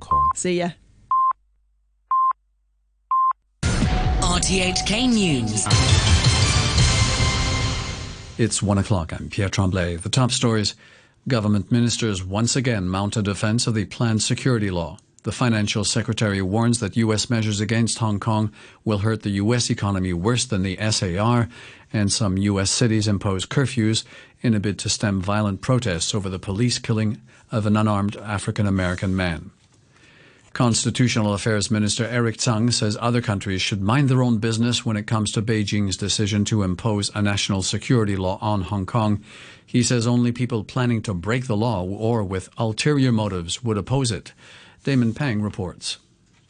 Kong. See ya. RTHK News. It's one o'clock. I'm Pierre Tremblay. The top stories. Government ministers once again mount a defense of the planned security law. The financial secretary warns that U.S. measures against Hong Kong will hurt the U.S. economy worse than the SAR, and some U.S. cities impose curfews in a bid to stem violent protests over the police killing of an unarmed African American man. Constitutional Affairs Minister Erick Tsang says other countries should mind their own business when it comes to Beijing's decision to impose a national security law on Hong Kong. He says only people planning to break the law or with ulterior motives would oppose it. Damon Pang reports.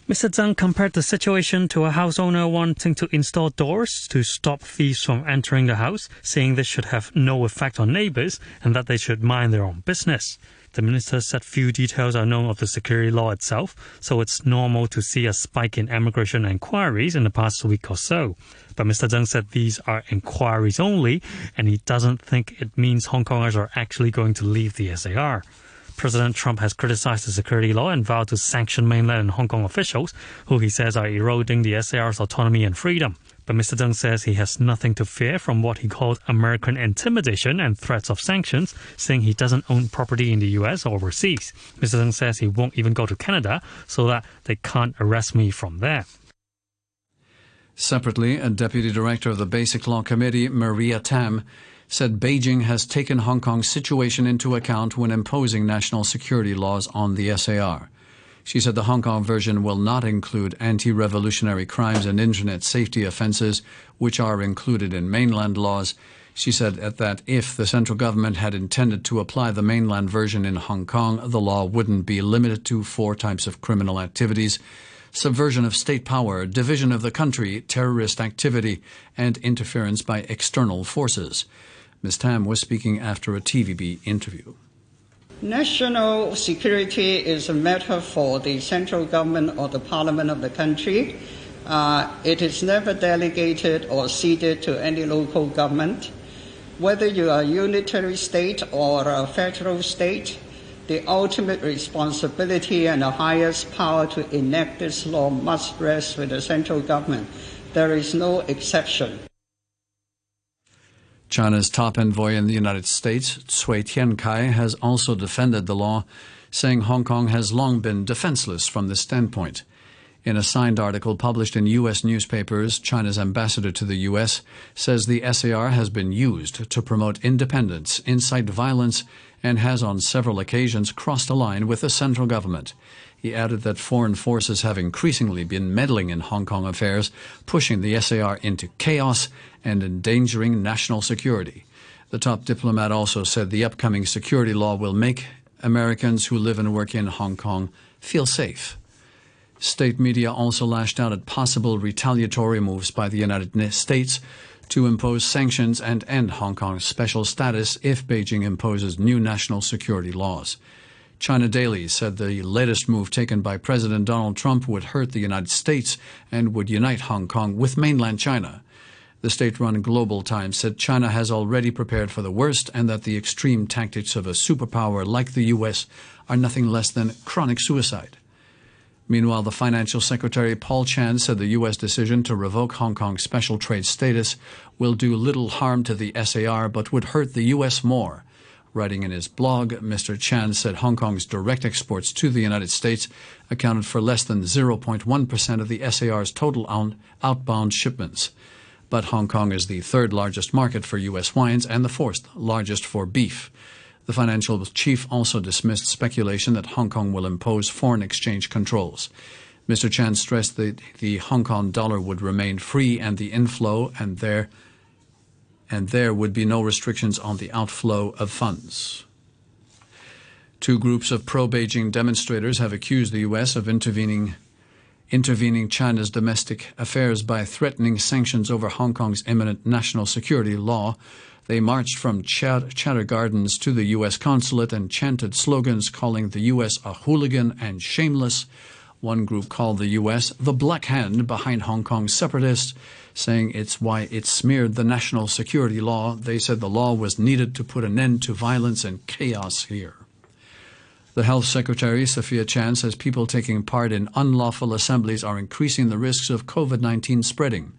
Mr. Tsang compared the situation to a house owner wanting to install doors to stop thieves from entering the house, saying this should have no effect on neighbors and that they should mind their own business. The minister said few details are known of the security law itself, so it's normal to see a spike in immigration inquiries in the past week or so. But Mr. Tsang said these are inquiries only, and he doesn't think it means Hong Kongers are actually going to leave the SAR. President Trump has criticized the security law and vowed to sanction mainland and Hong Kong officials, who he says are eroding the SAR's autonomy and freedom. But Mr. Tsang says he has nothing to fear from what he called American intimidation and threats of sanctions, saying he doesn't own property in the US or overseas. Mr. Tsang says he won't even go to Canada so that they can't arrest me from there. Separately, a deputy director of the Basic Law Committee, Maria Tam, said Beijing has taken Hong Kong's situation into account when imposing national security laws on the SAR. She said the Hong Kong version will not include anti revolutionary crimes and internet safety offences, which are included in mainland laws. She said that if the central government had intended to apply the mainland version in Hong Kong, the law wouldn't be limited to four types of criminal activities subversion of state power, division of the country, terrorist activity, and interference by external forces. Ms. Tam was speaking after a TVB interview. National security is a matter for the central government or the parliament of the country. Uh, it is never delegated or ceded to any local government. Whether you are a unitary state or a federal state, the ultimate responsibility and the highest power to enact this law must rest with the central government. There is no exception. China's top envoy in the United States, Cui Tiankai, has also defended the law, saying Hong Kong has long been defenseless from this standpoint. In a signed article published in U.S. newspapers, China's ambassador to the U.S. says the SAR has been used to promote independence, incite violence, and has on several occasions crossed a line with the central government. He added that foreign forces have increasingly been meddling in Hong Kong affairs, pushing the SAR into chaos and endangering national security. The top diplomat also said the upcoming security law will make Americans who live and work in Hong Kong feel safe. State media also lashed out at possible retaliatory moves by the United States to impose sanctions and end Hong Kong's special status if Beijing imposes new national security laws. China Daily said the latest move taken by President Donald Trump would hurt the United States and would unite Hong Kong with mainland China. The state run Global Times said China has already prepared for the worst and that the extreme tactics of a superpower like the U.S. are nothing less than chronic suicide. Meanwhile, the financial secretary Paul Chan said the U.S. decision to revoke Hong Kong's special trade status will do little harm to the SAR but would hurt the U.S. more. Writing in his blog, Mr. Chan said Hong Kong's direct exports to the United States accounted for less than 0.1% of the SAR's total outbound shipments. But Hong Kong is the third largest market for U.S. wines and the fourth largest for beef. The financial chief also dismissed speculation that Hong Kong will impose foreign exchange controls. Mr. Chan stressed that the Hong Kong dollar would remain free and the inflow and there and there would be no restrictions on the outflow of funds. Two groups of pro-Beijing demonstrators have accused the U.S. of intervening intervening China's domestic affairs by threatening sanctions over Hong Kong's imminent national security law they marched from Chater Gardens to the U.S. consulate and chanted slogans calling the U.S. a hooligan and shameless. One group called the U.S. the black hand behind Hong Kong separatists, saying it's why it smeared the national security law. They said the law was needed to put an end to violence and chaos here. The Health Secretary, Sophia Chan, says people taking part in unlawful assemblies are increasing the risks of COVID 19 spreading.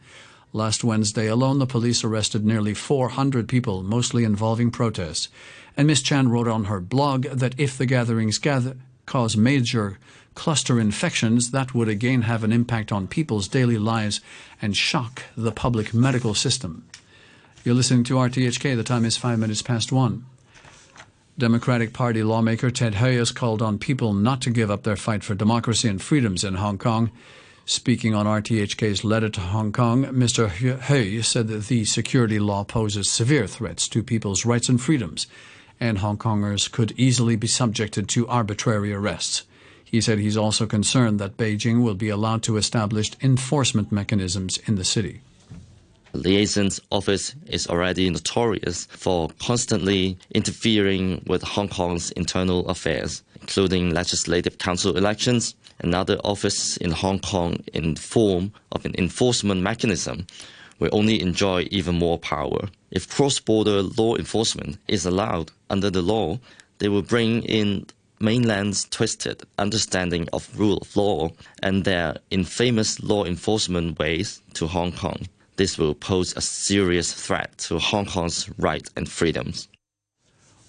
Last Wednesday alone, the police arrested nearly 400 people, mostly involving protests. And Ms. Chan wrote on her blog that if the gatherings gather, cause major cluster infections, that would again have an impact on people's daily lives and shock the public medical system. You're listening to RTHK. The time is five minutes past one. Democratic Party lawmaker Ted has called on people not to give up their fight for democracy and freedoms in Hong Kong. Speaking on RTHK's letter to Hong Kong, Mr. Hui said that the security law poses severe threats to people's rights and freedoms, and Hong Kongers could easily be subjected to arbitrary arrests. He said he's also concerned that Beijing will be allowed to establish enforcement mechanisms in the city liaison's office is already notorious for constantly interfering with Hong Kong's internal affairs, including legislative council elections. Another office in Hong Kong in the form of an enforcement mechanism will only enjoy even more power. If cross-border law enforcement is allowed under the law, they will bring in mainland's twisted understanding of rule of law and their infamous law enforcement ways to Hong Kong this will pose a serious threat to Hong Kong's rights and freedoms.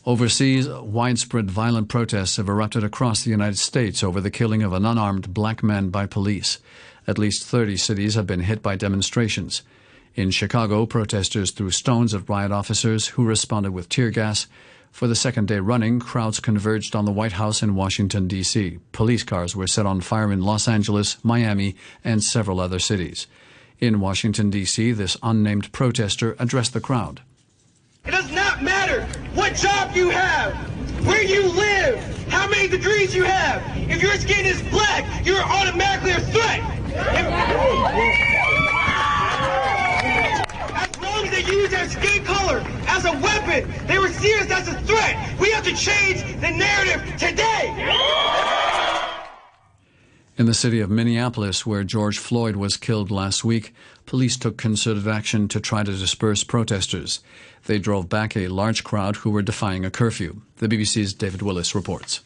Overseas, widespread violent protests have erupted across the United States over the killing of an unarmed black man by police. At least 30 cities have been hit by demonstrations. In Chicago, protesters threw stones at riot officers who responded with tear gas. For the second day running, crowds converged on the White House in Washington, D.C. Police cars were set on fire in Los Angeles, Miami, and several other cities. In Washington, D.C., this unnamed protester addressed the crowd. It does not matter what job you have, where you live, how many degrees you have. If your skin is black, you're automatically a threat. As long as they use their skin color as a weapon, they were serious as a threat. We have to change the narrative today. In the city of Minneapolis, where George Floyd was killed last week, police took concerted action to try to disperse protesters. They drove back a large crowd who were defying a curfew. The BBC's David Willis reports.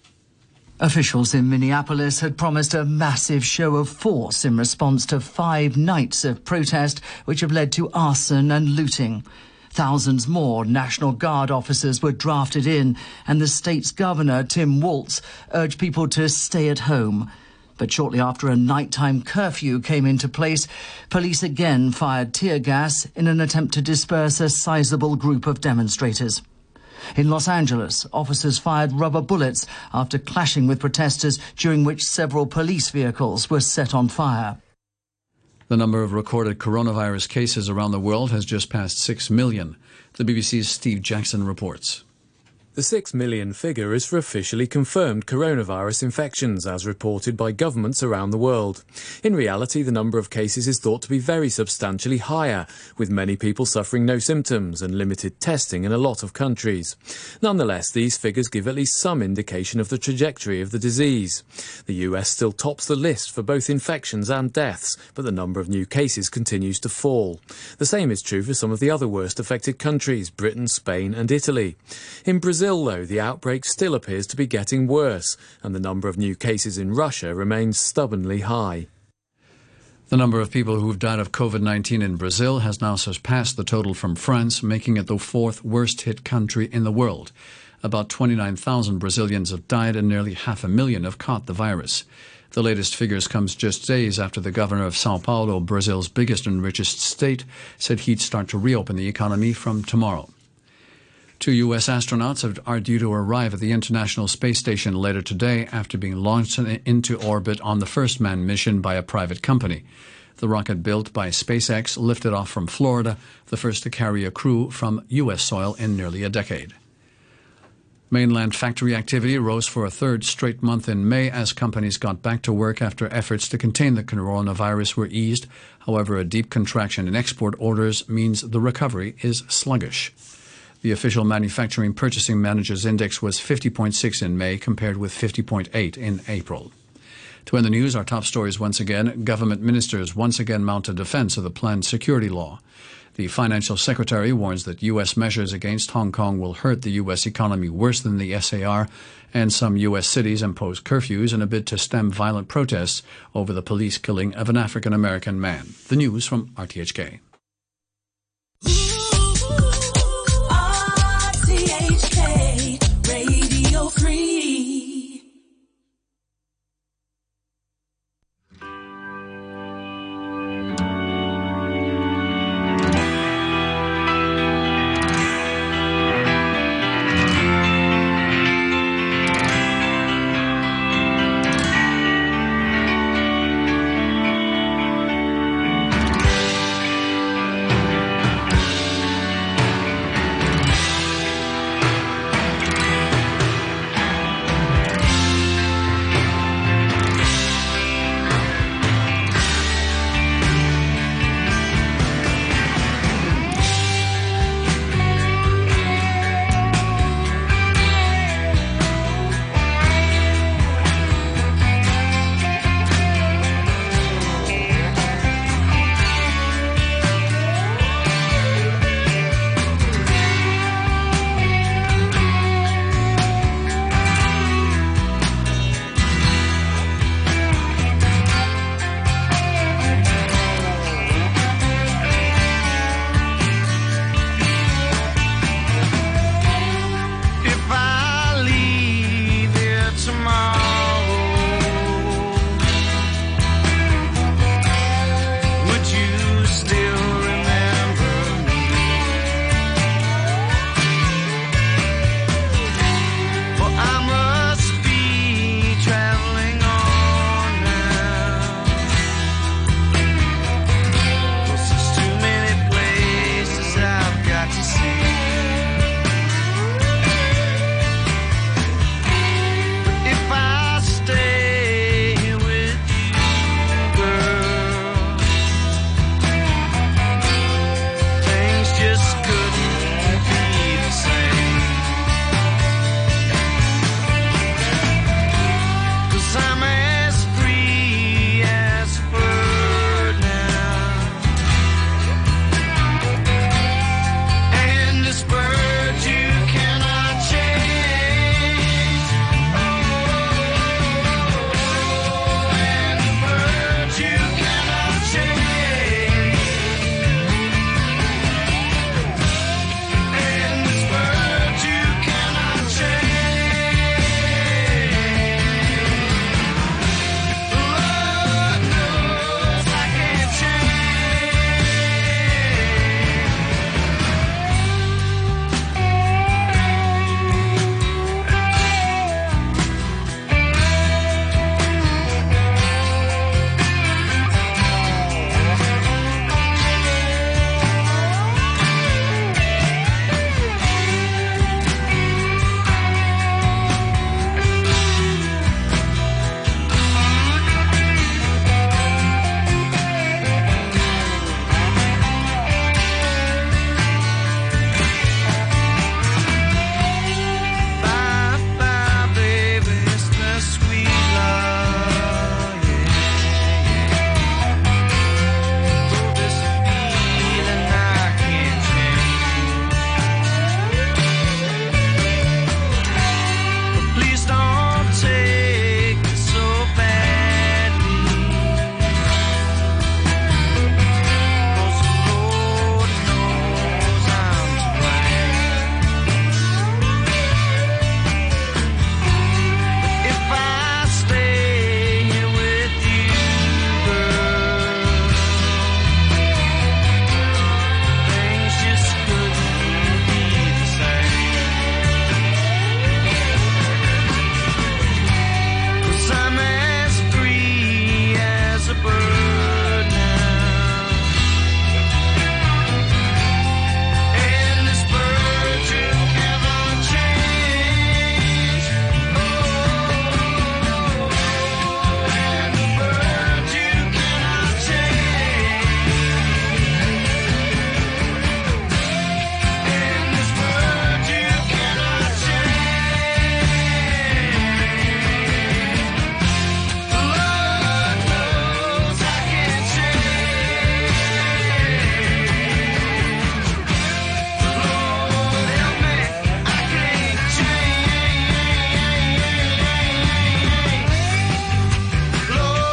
Officials in Minneapolis had promised a massive show of force in response to five nights of protest, which have led to arson and looting. Thousands more National Guard officers were drafted in, and the state's governor, Tim Walz, urged people to stay at home. But shortly after a nighttime curfew came into place, police again fired tear gas in an attempt to disperse a sizable group of demonstrators. In Los Angeles, officers fired rubber bullets after clashing with protesters, during which several police vehicles were set on fire. The number of recorded coronavirus cases around the world has just passed 6 million. The BBC's Steve Jackson reports. The 6 million figure is for officially confirmed coronavirus infections, as reported by governments around the world. In reality, the number of cases is thought to be very substantially higher, with many people suffering no symptoms and limited testing in a lot of countries. Nonetheless, these figures give at least some indication of the trajectory of the disease. The US still tops the list for both infections and deaths, but the number of new cases continues to fall. The same is true for some of the other worst affected countries, Britain, Spain and Italy. In Brazil, Brazil, though, the outbreak still appears to be getting worse, and the number of new cases in Russia remains stubbornly high. The number of people who've died of COVID 19 in Brazil has now surpassed the total from France, making it the fourth worst hit country in the world. About 29,000 Brazilians have died and nearly half a million have caught the virus. The latest figures comes just days after the governor of Sao Paulo, Brazil's biggest and richest state, said he'd start to reopen the economy from tomorrow. Two U.S. astronauts are due to arrive at the International Space Station later today after being launched into orbit on the first manned mission by a private company. The rocket built by SpaceX lifted off from Florida, the first to carry a crew from U.S. soil in nearly a decade. Mainland factory activity rose for a third straight month in May as companies got back to work after efforts to contain the coronavirus were eased. However, a deep contraction in export orders means the recovery is sluggish. The official Manufacturing Purchasing Managers Index was 50.6 in May compared with 50.8 in April. To end the news, our top stories once again. Government ministers once again mount a defense of the planned security law. The financial secretary warns that U.S. measures against Hong Kong will hurt the U.S. economy worse than the SAR, and some U.S. cities impose curfews in a bid to stem violent protests over the police killing of an African American man. The news from RTHK.